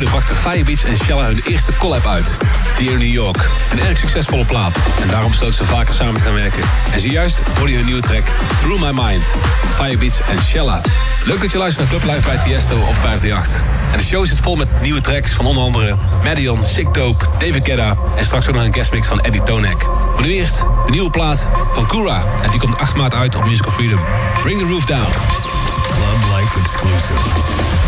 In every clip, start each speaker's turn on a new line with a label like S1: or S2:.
S1: Firebeats en Shella hun eerste collab uit. Dear New York. Een erg succesvolle plaat. En daarom besloten ze vaker samen te gaan werken. En zojuist hoorde je hun nieuwe track Through My Mind. Van Firebeats en Shella. Leuk dat je luistert naar Club Live bij Tiesto op 538. En de show zit vol met nieuwe tracks van onder andere Madion, Sick David Guetta en straks ook nog een guestmix van Eddie Tonek. Maar nu eerst de nieuwe plaat van Kura. En die komt 8 maart uit op Musical Freedom. Bring the Roof Down.
S2: Club Life exclusive.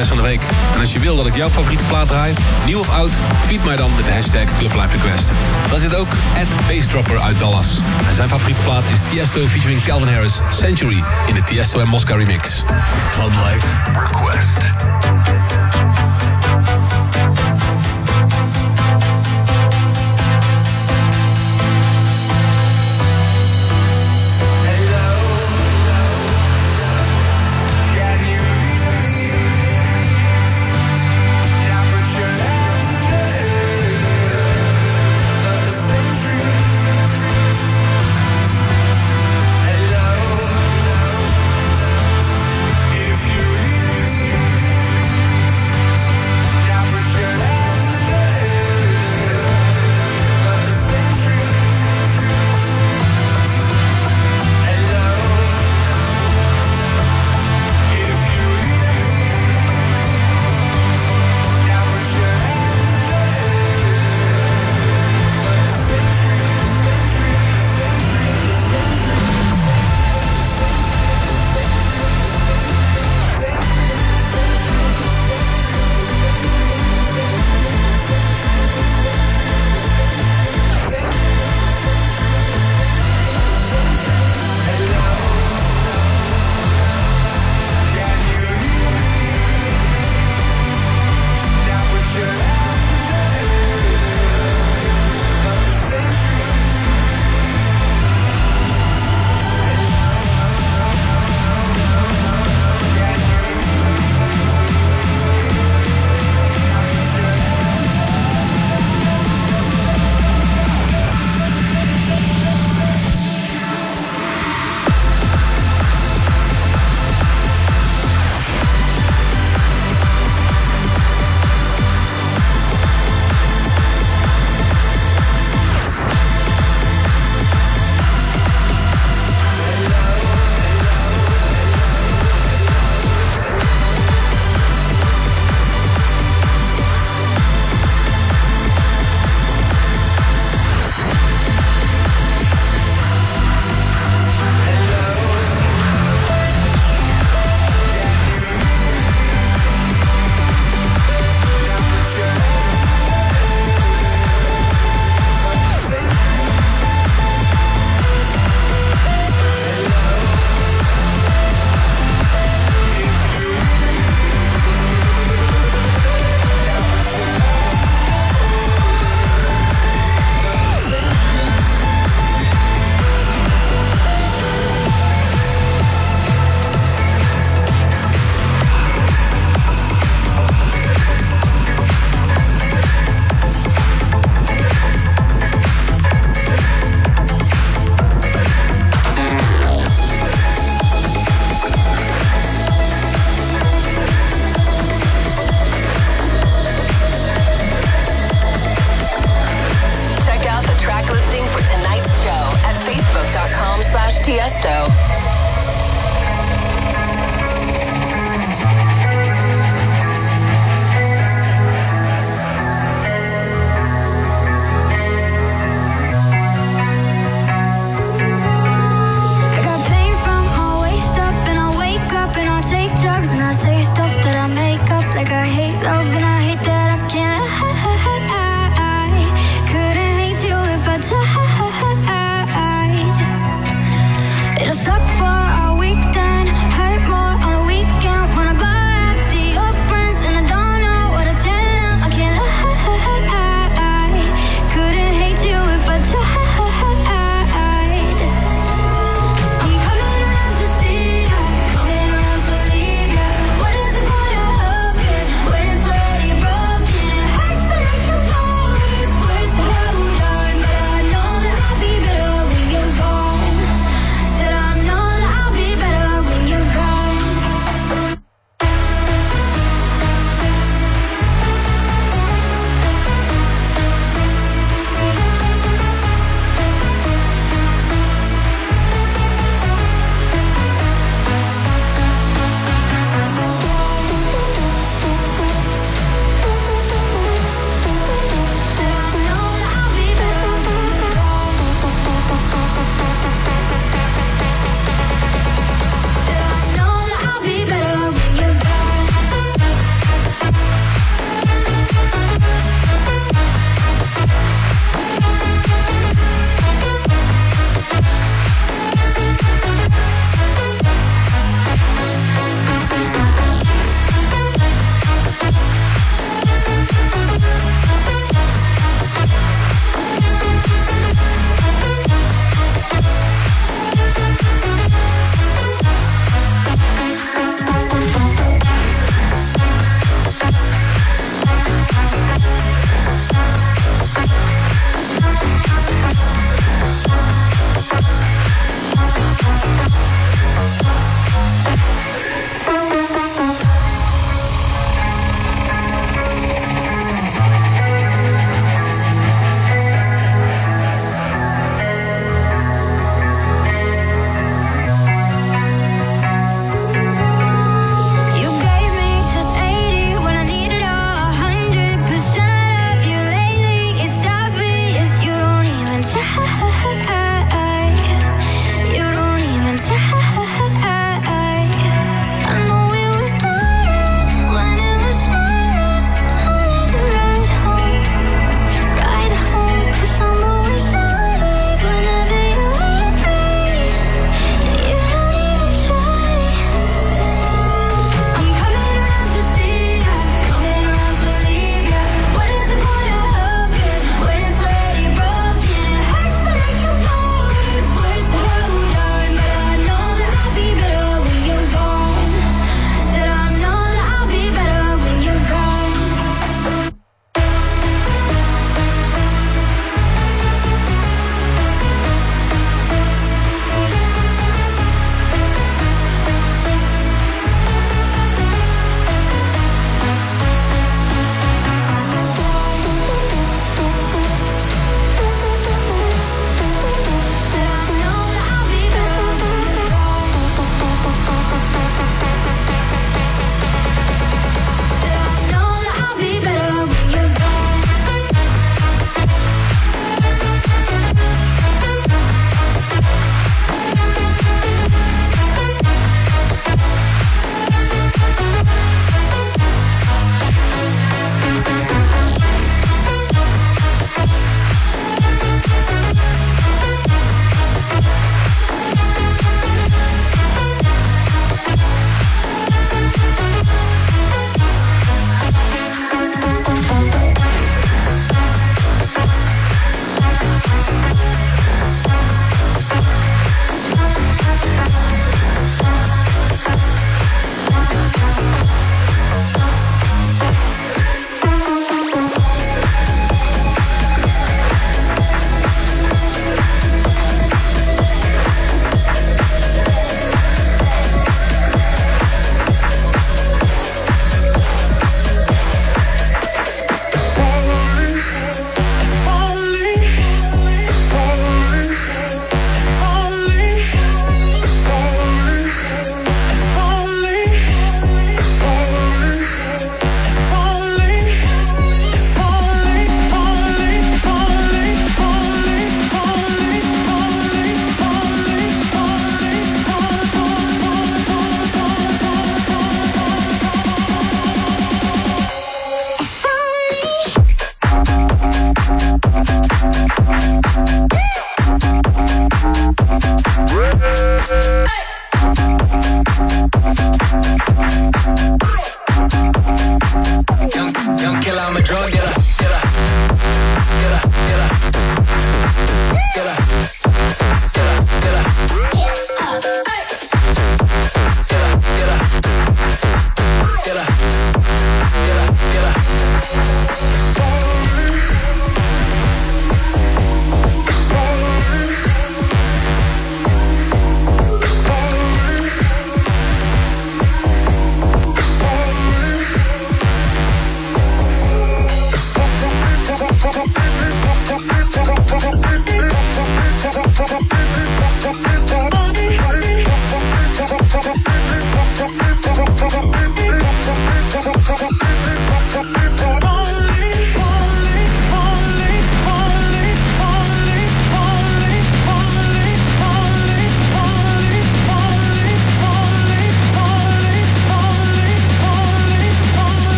S1: Van de week. En als je wil dat ik jouw favoriete plaat draai, nieuw of oud, tweet mij dan met de hashtag Club Life Request. Dan zit ook Bassdropper uit Dallas. En zijn favoriete plaat is Tiesto featuring Calvin Harris, Century, in de Tiesto en Mosca remix.
S3: Club Life Request.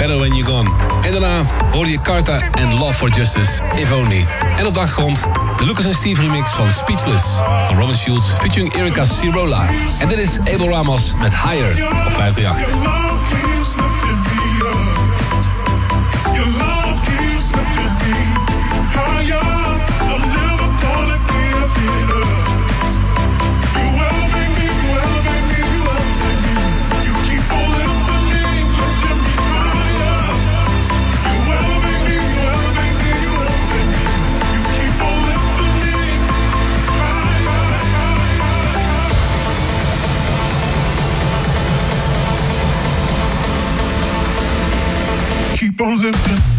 S1: Better When You're Gone. En daarna Carta en Love for Justice, If Only. En op de achtergrond de Lucas en Steve remix van Speechless van Robin Schultz featuring Erika Cirola. En dit is Abel Ramos met Higher op 538.
S4: Keep on
S1: good.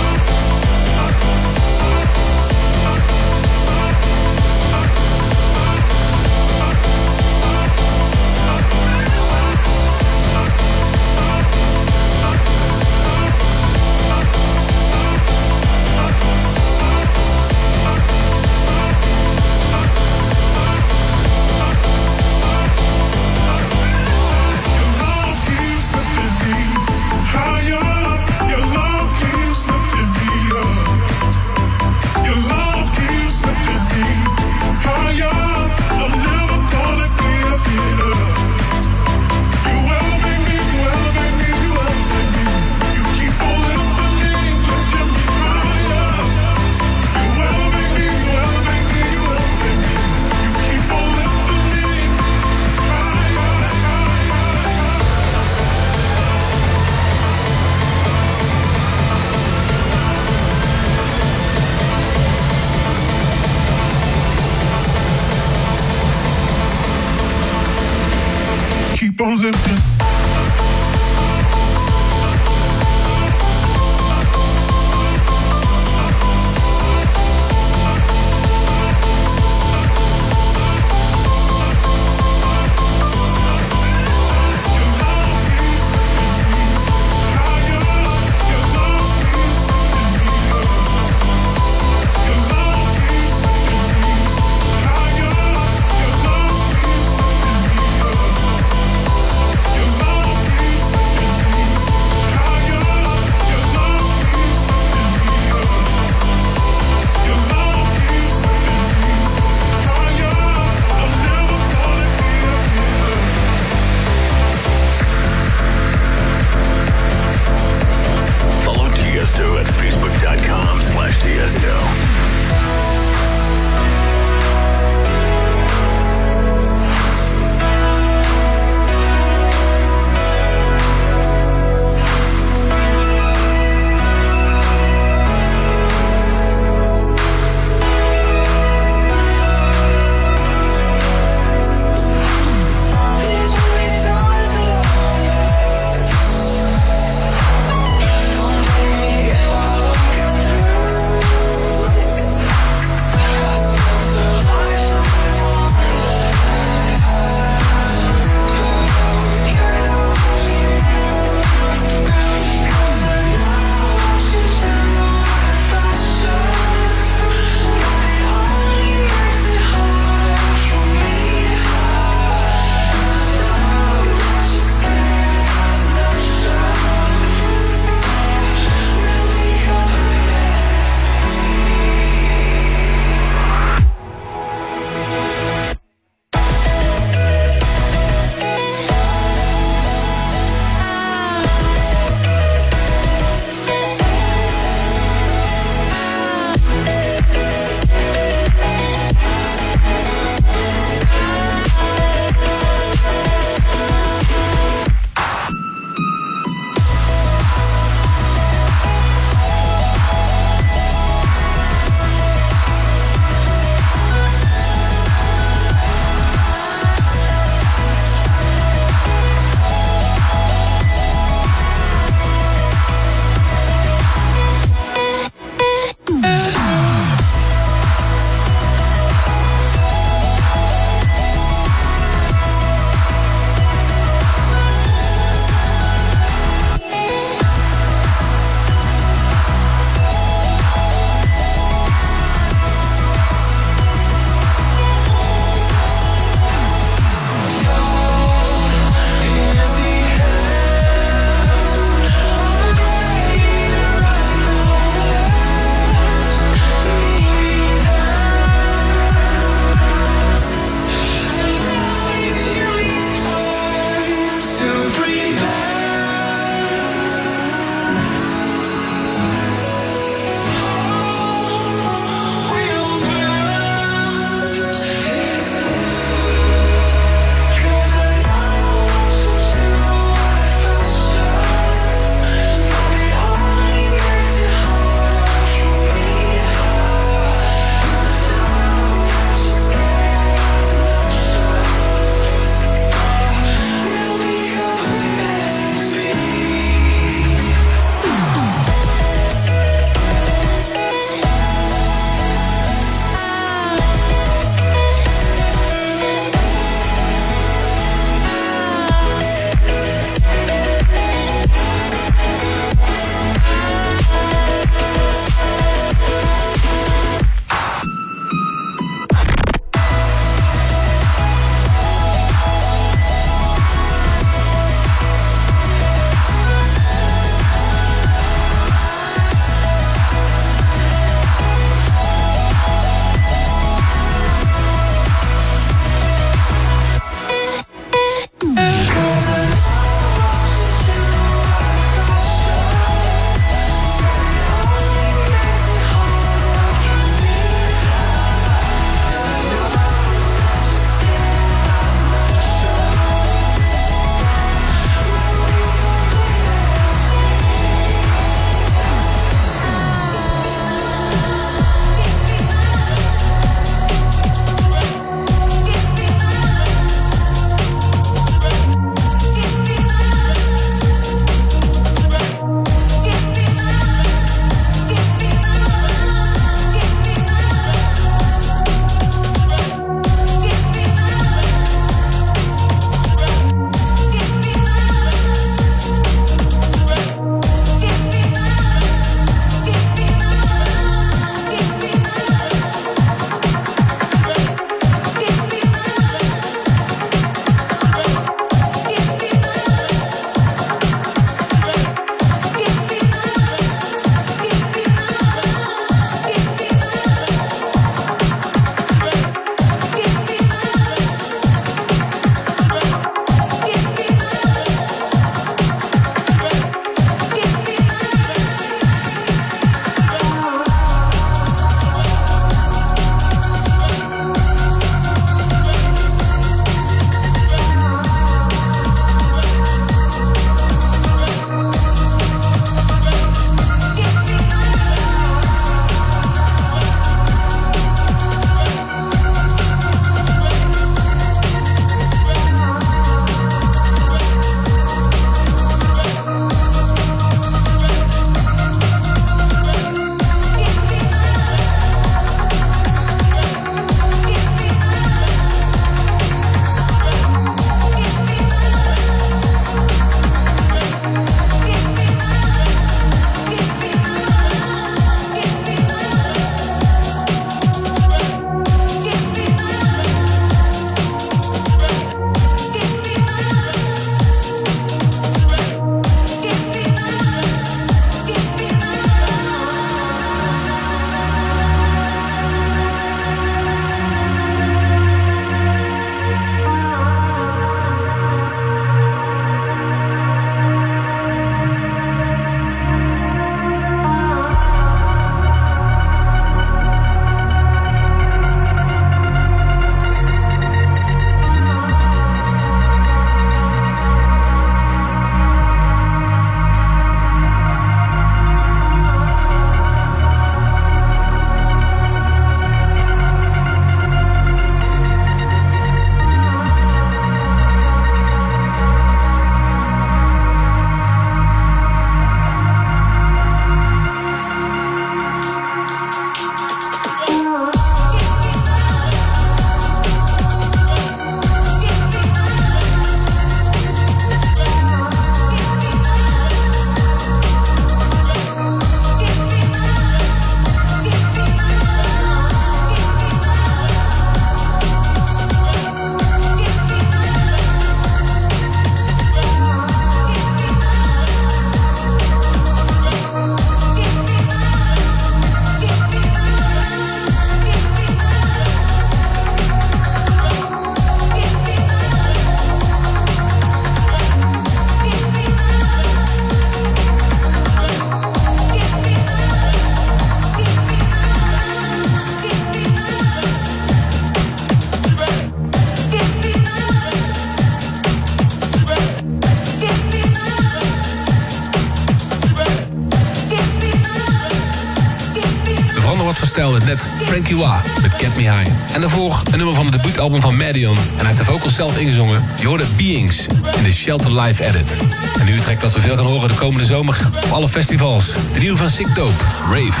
S1: Net Frankie Wah met Get Me High. En daarvoor een nummer van het debuutalbum van Madion. En uit de vocals zelf ingezongen. Je hoorde Beings in de Shelter Live Edit. En nu trekt dat we veel gaan horen de komende zomer op alle festivals. De nieuwe van Sick Dope, Rave.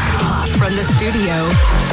S5: From the studio.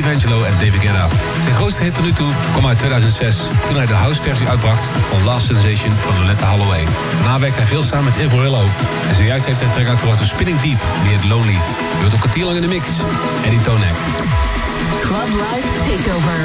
S1: Remixes voor Steve Angelo en David Guetta. Zijn grootste hit tot nu toe kwam uit 2006... toen hij de house-versie uitbracht van Last Sensation van Loletta Holloway. Daarna werkte hij veel samen met Ilborillo. En zojuist heeft hij een track uitgebracht op Spinning Deep, die heet Lonely. Je wordt een kwartier lang in de mix. Eddie Tonek.
S6: Club Life Takeover.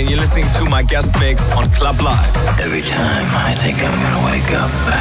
S7: and you're listening to my guest mix on Club Live.
S8: Every time I think I'm gonna wake up, I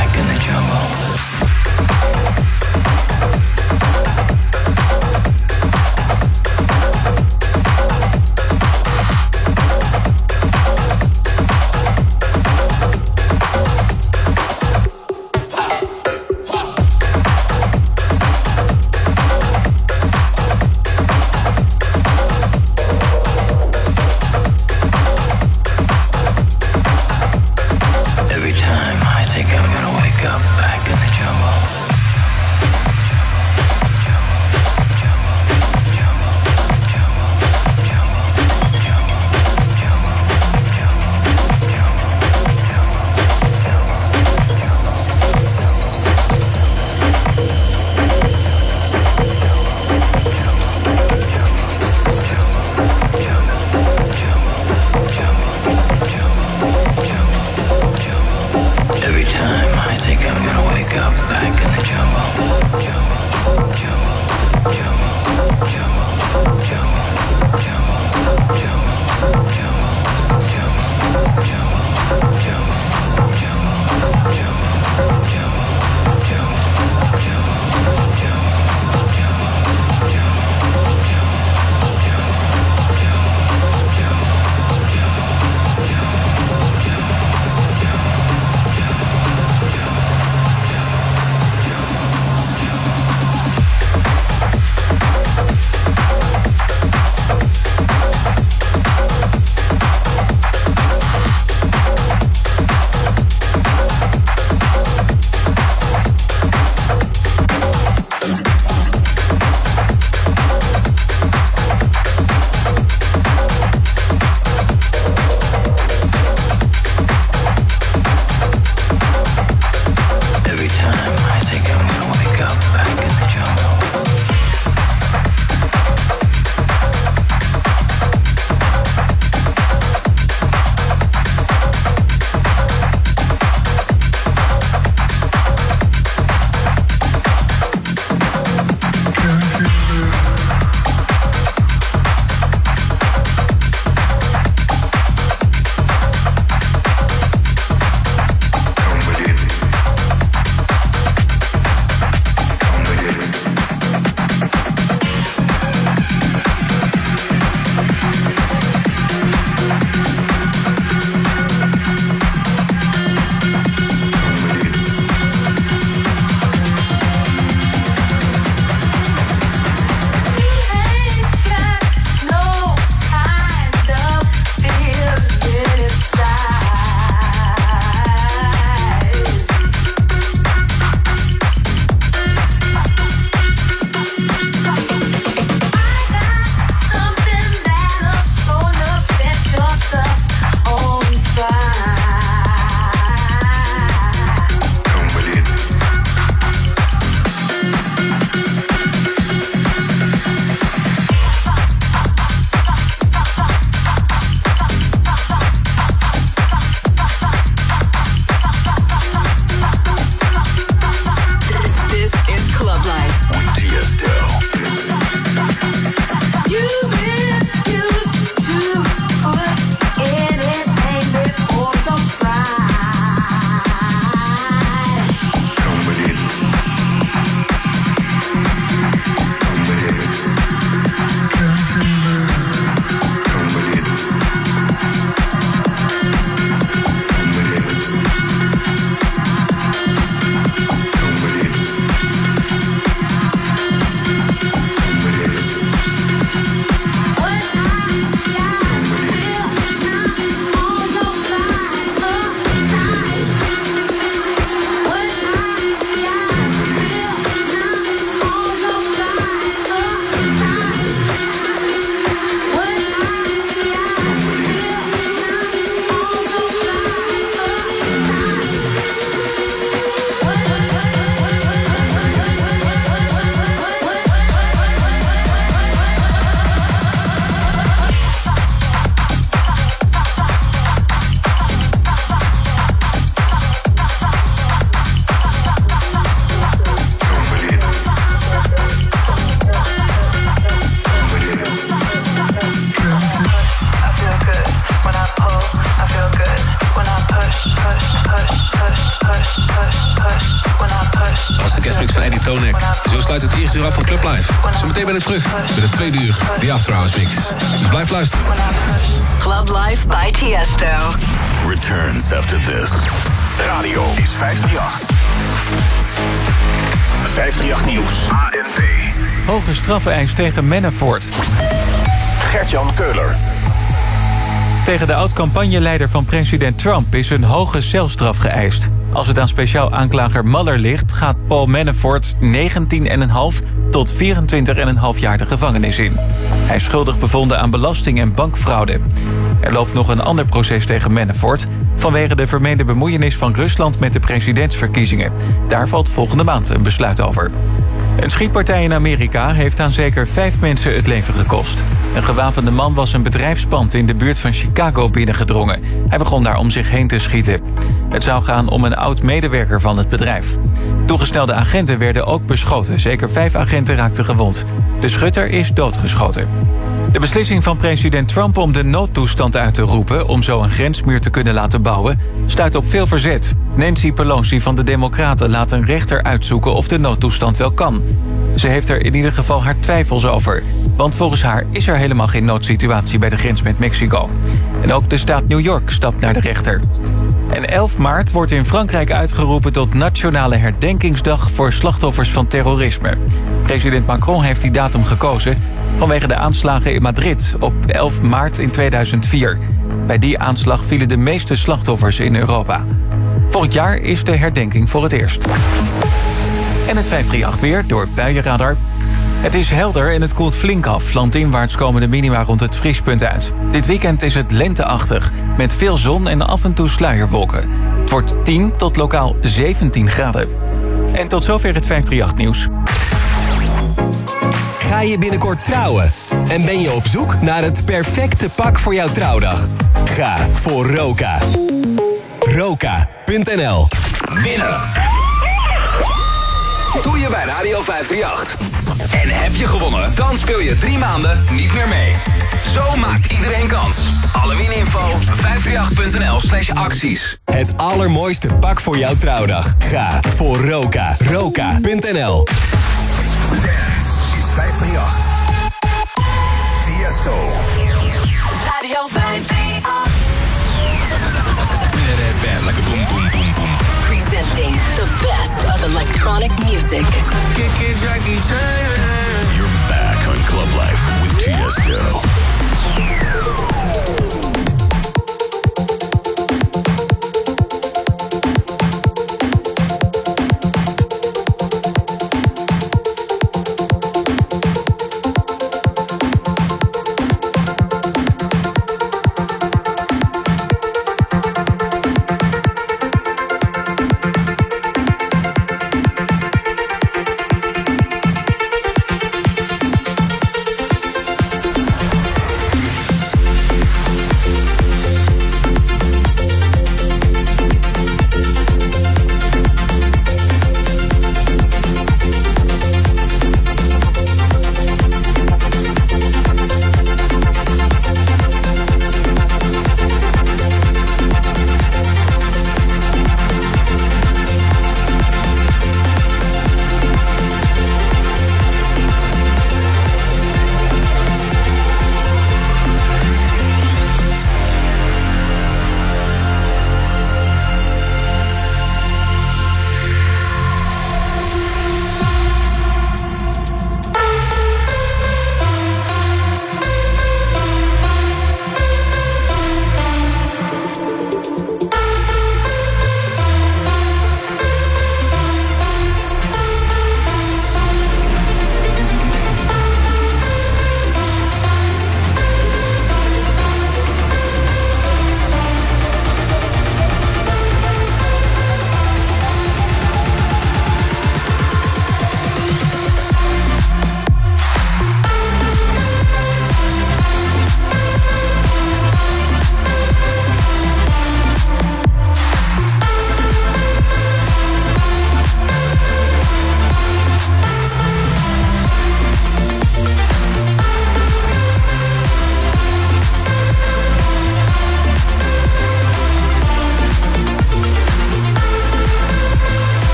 S9: strafeis tegen Manafort.
S2: Gert-Jan Keuler.
S9: Tegen de oud-campagneleider van president Trump is een hoge celstraf geëist. Als het aan speciaal aanklager Mueller ligt, gaat Paul Manafort 19,5 tot 24,5 jaar de gevangenis in. Hij is schuldig bevonden aan belasting en bankfraude. Er loopt nog een ander proces tegen Manafort vanwege de vermeende bemoeienis van Rusland met de presidentsverkiezingen. Daar valt volgende maand een besluit over. Een schietpartij in Amerika heeft aan zeker vijf mensen het leven gekost. Een gewapende man was een bedrijfspand in de buurt van Chicago binnengedrongen. Hij begon daar om zich heen te schieten. Het zou gaan om een oud-medewerker van het bedrijf. Toegestelde agenten werden ook beschoten. Zeker vijf agenten raakten gewond. De schutter is doodgeschoten. De beslissing van president Trump om de noodtoestand uit te roepen... om zo een grensmuur te kunnen laten bouwen, stuit op veel verzet. Nancy Pelosi van de Democraten laat een rechter uitzoeken of de noodtoestand wel kan. Ze heeft er in ieder geval haar twijfels over. Want volgens haar is er helemaal geen noodsituatie bij de grens met Mexico. En ook de staat New York stapt naar de rechter. En 11 maart wordt in Frankrijk uitgeroepen tot Nationale Herdenkingsdag voor slachtoffers van terrorisme. President Macron heeft die datum gekozen vanwege de aanslagen in Madrid op 11 maart in 2004. Bij die aanslag vielen de meeste slachtoffers in Europa. Volgend jaar is de herdenking voor het eerst. En het 538 weer door Buienradar. Het is helder en het koelt flink af. Landinwaarts komen de minima rond het vriespunt uit. Dit weekend is het lenteachtig, met veel zon en af en toe sluierwolken. Het wordt 10 tot lokaal 17 graden. En tot zover het 538 nieuws.
S10: Ga je binnenkort trouwen? En ben je op zoek naar het perfecte pak voor jouw trouwdag? Ga voor Roka.
S11: Winnen. Doe je bij Radio 538. En heb je gewonnen? Dan speel je drie maanden niet meer mee. Zo maakt iedereen kans. Alle wininfo 538.nl slash acties.
S10: Het allermooiste pak voor jouw trouwdag. Ga voor Roka. Roka.nl
S2: Dance is 538. Tiesto.
S5: Radio 538.
S11: That ass bad like a boom boom boom boom.
S5: Presenting the best of electronic music.
S12: Kick it, Jackie Chan.
S2: You're back on Club Life with Tiesto.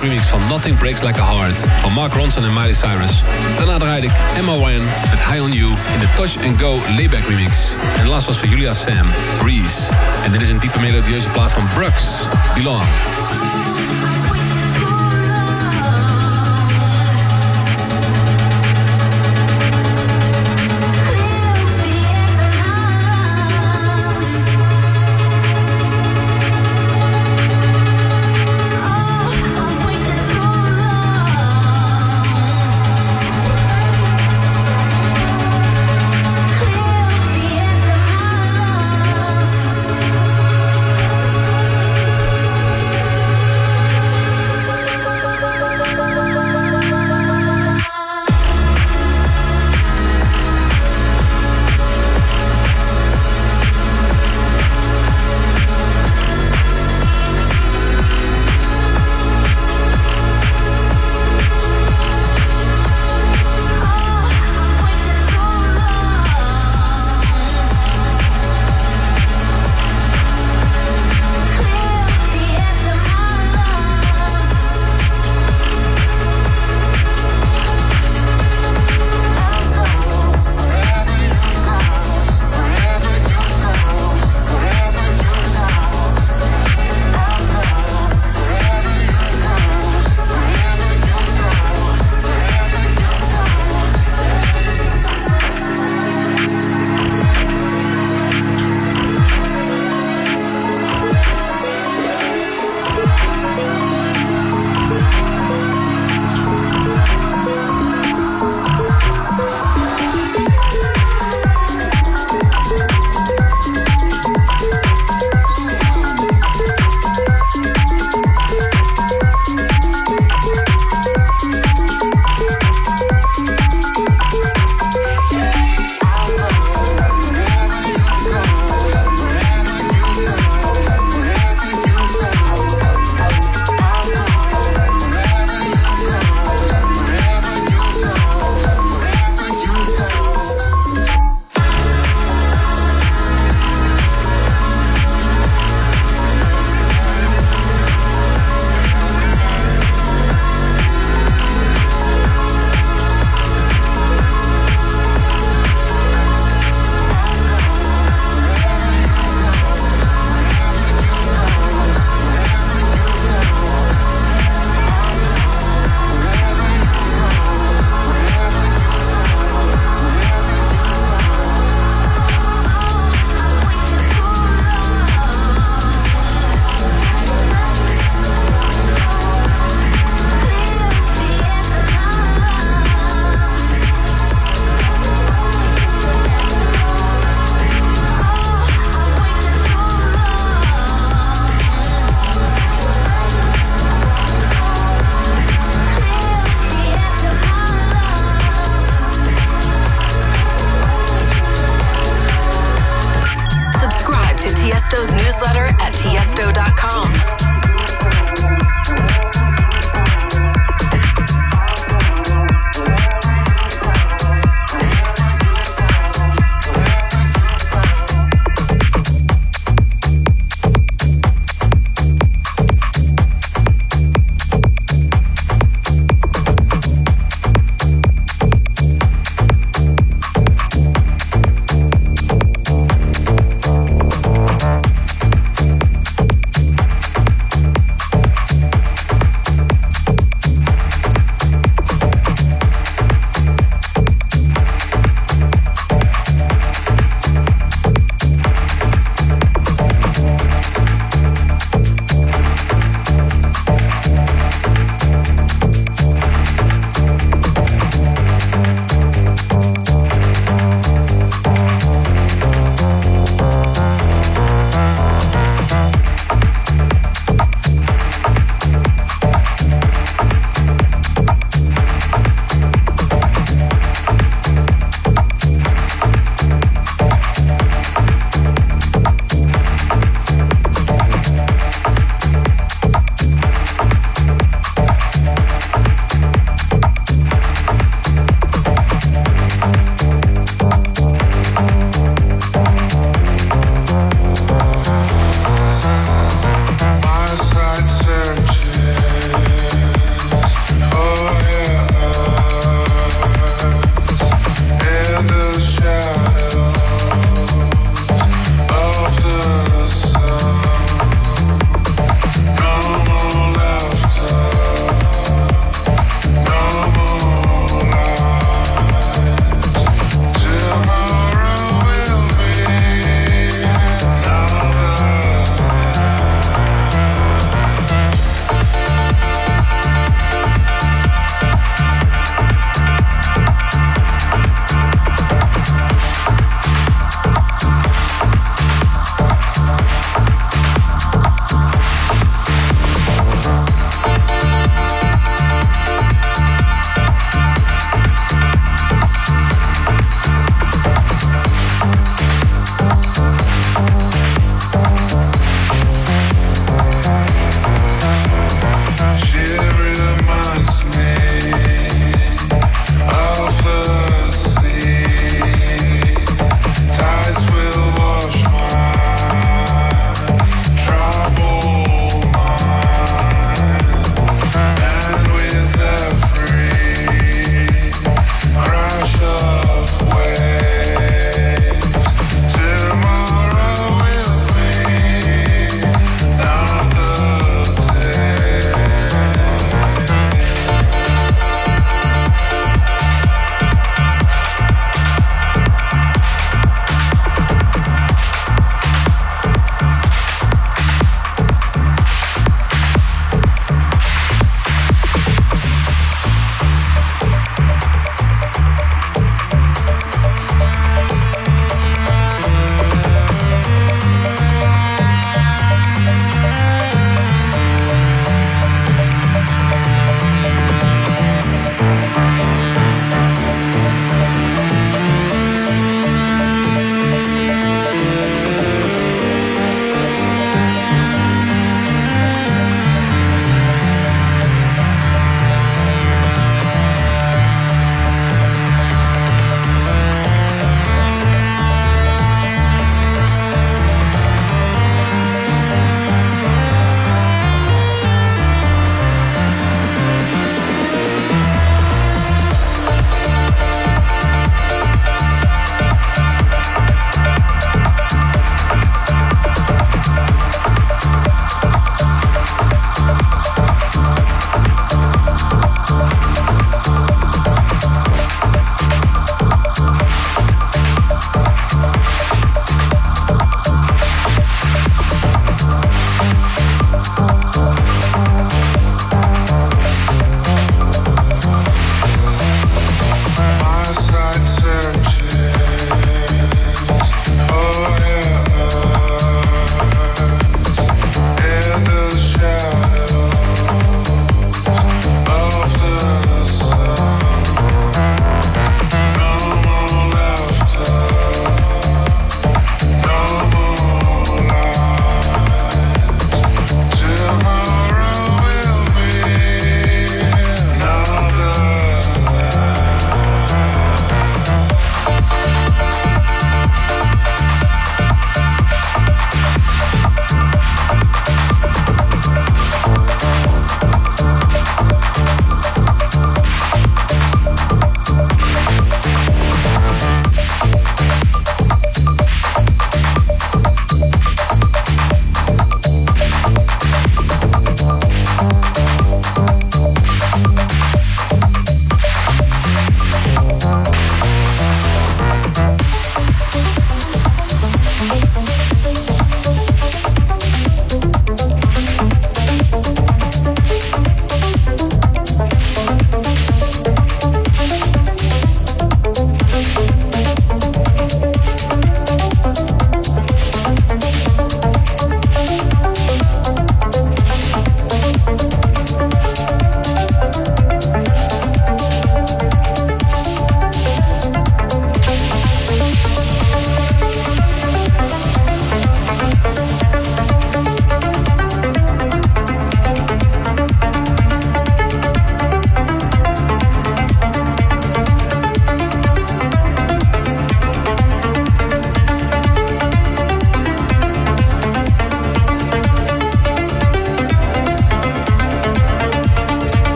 S1: Remix van Nothing Breaks Like a Heart van Mark Ronson en Miley Cyrus. Daarna draaide ik Ryan met High On You in de Touch and Go Layback remix. En laatste was van Julia Sam, Breeze. En dit is een diepe melodieuze plaats van Brux, Belong.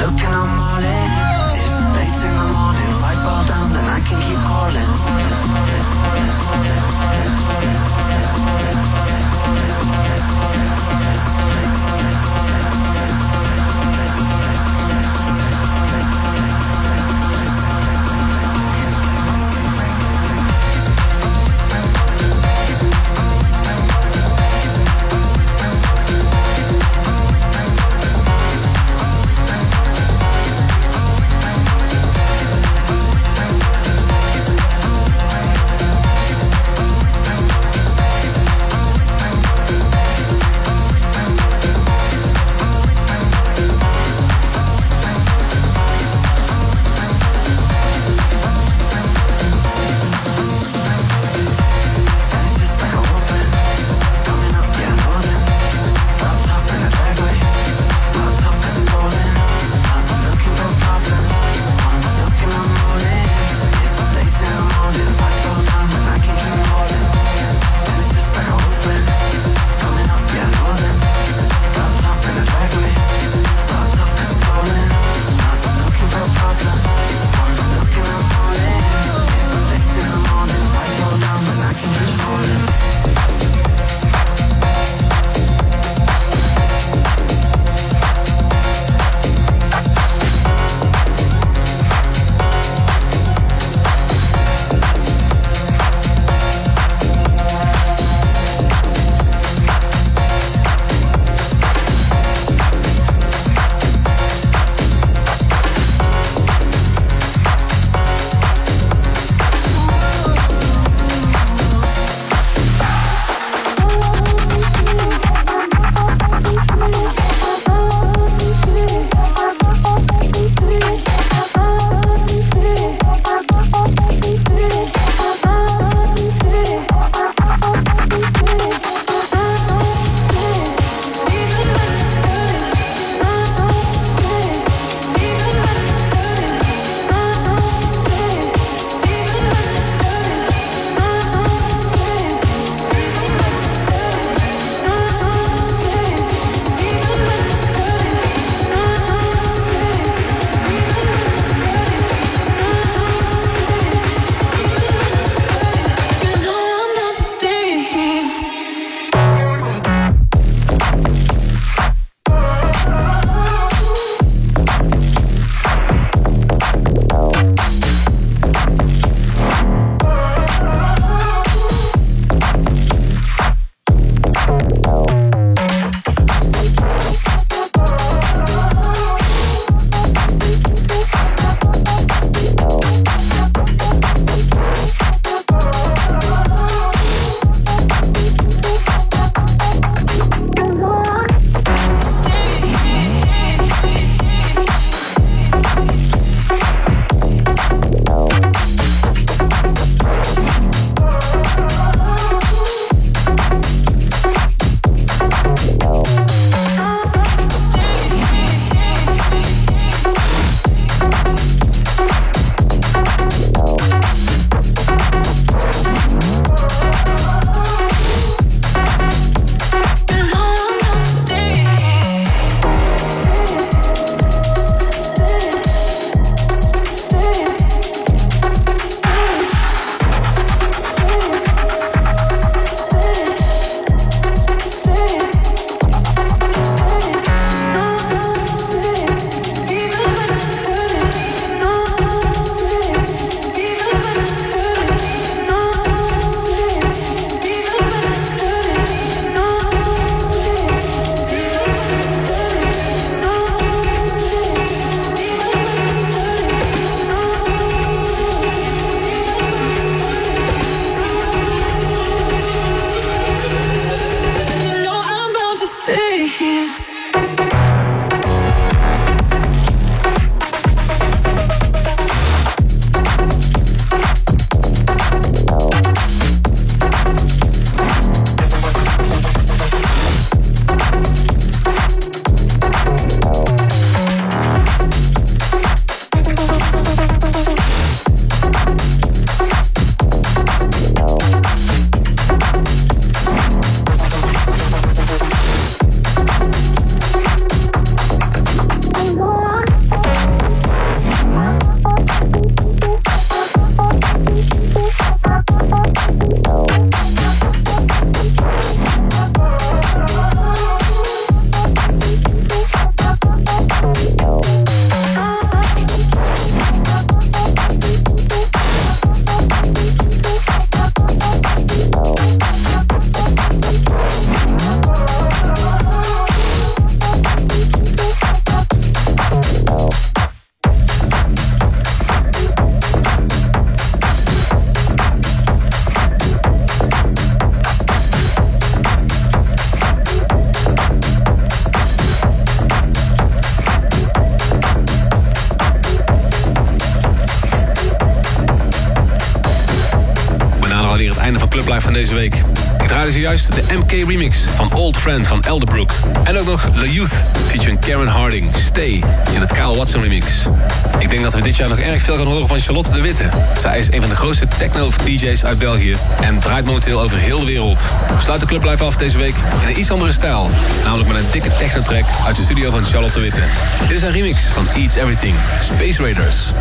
S13: Looking
S1: on my MK remix van Old Friend van Elderbrook. En ook nog The Youth featuring Karen Harding, Stay in het Kyle Watson remix. Ik denk dat we dit jaar nog erg veel gaan horen van Charlotte de Witte. Zij is een van de grootste techno-DJ's uit België en draait momenteel over heel de wereld. We sluiten Club Live af deze week in een iets andere stijl. Namelijk met een dikke techno-track uit de studio van Charlotte de Witte. Dit is een remix van Eats Everything, Space Raiders.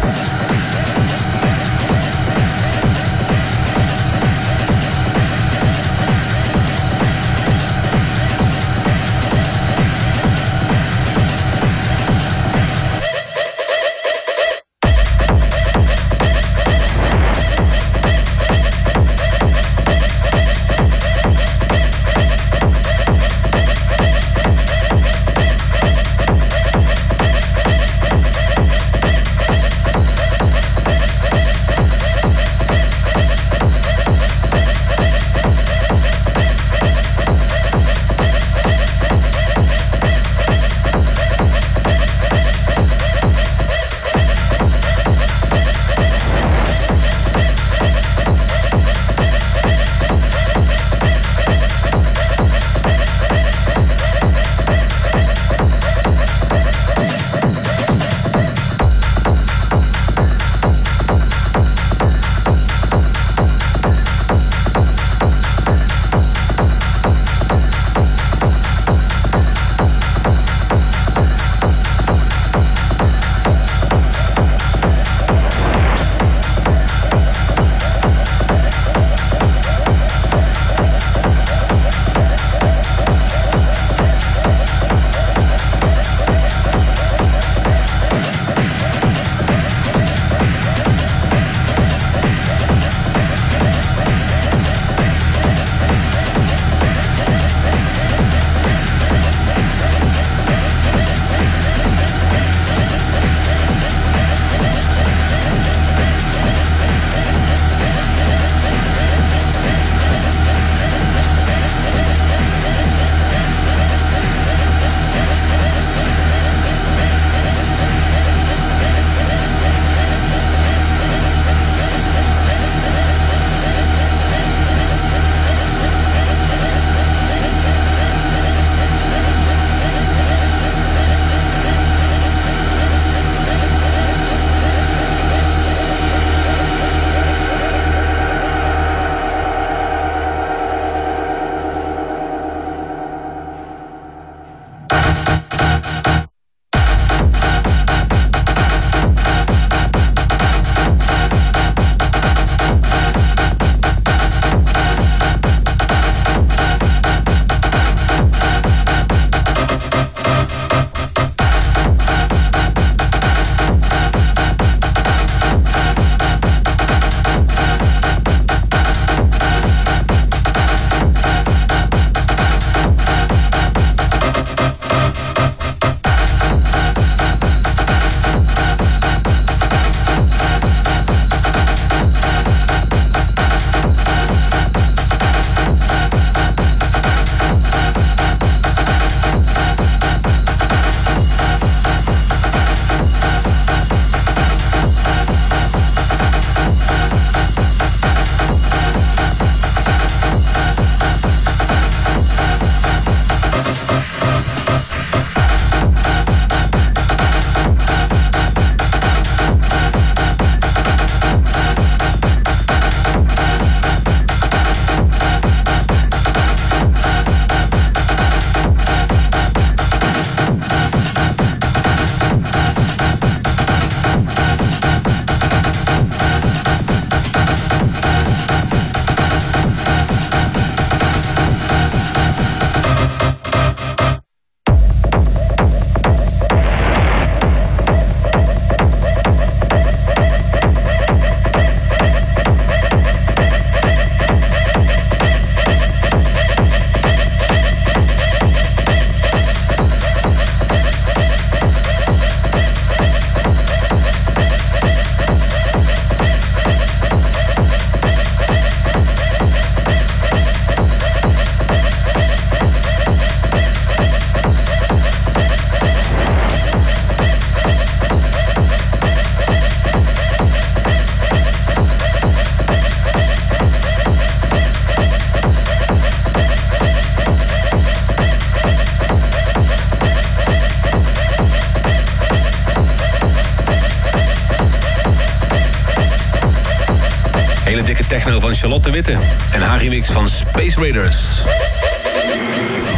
S1: Charlotte Witte. En haar remix van Space Raiders.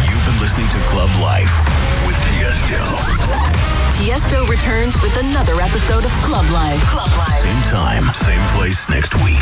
S2: You've been listening to Club Life with Tiesto.
S14: Tiesto returns with another episode of Club Live. Club Live.
S2: Same time, same place next week.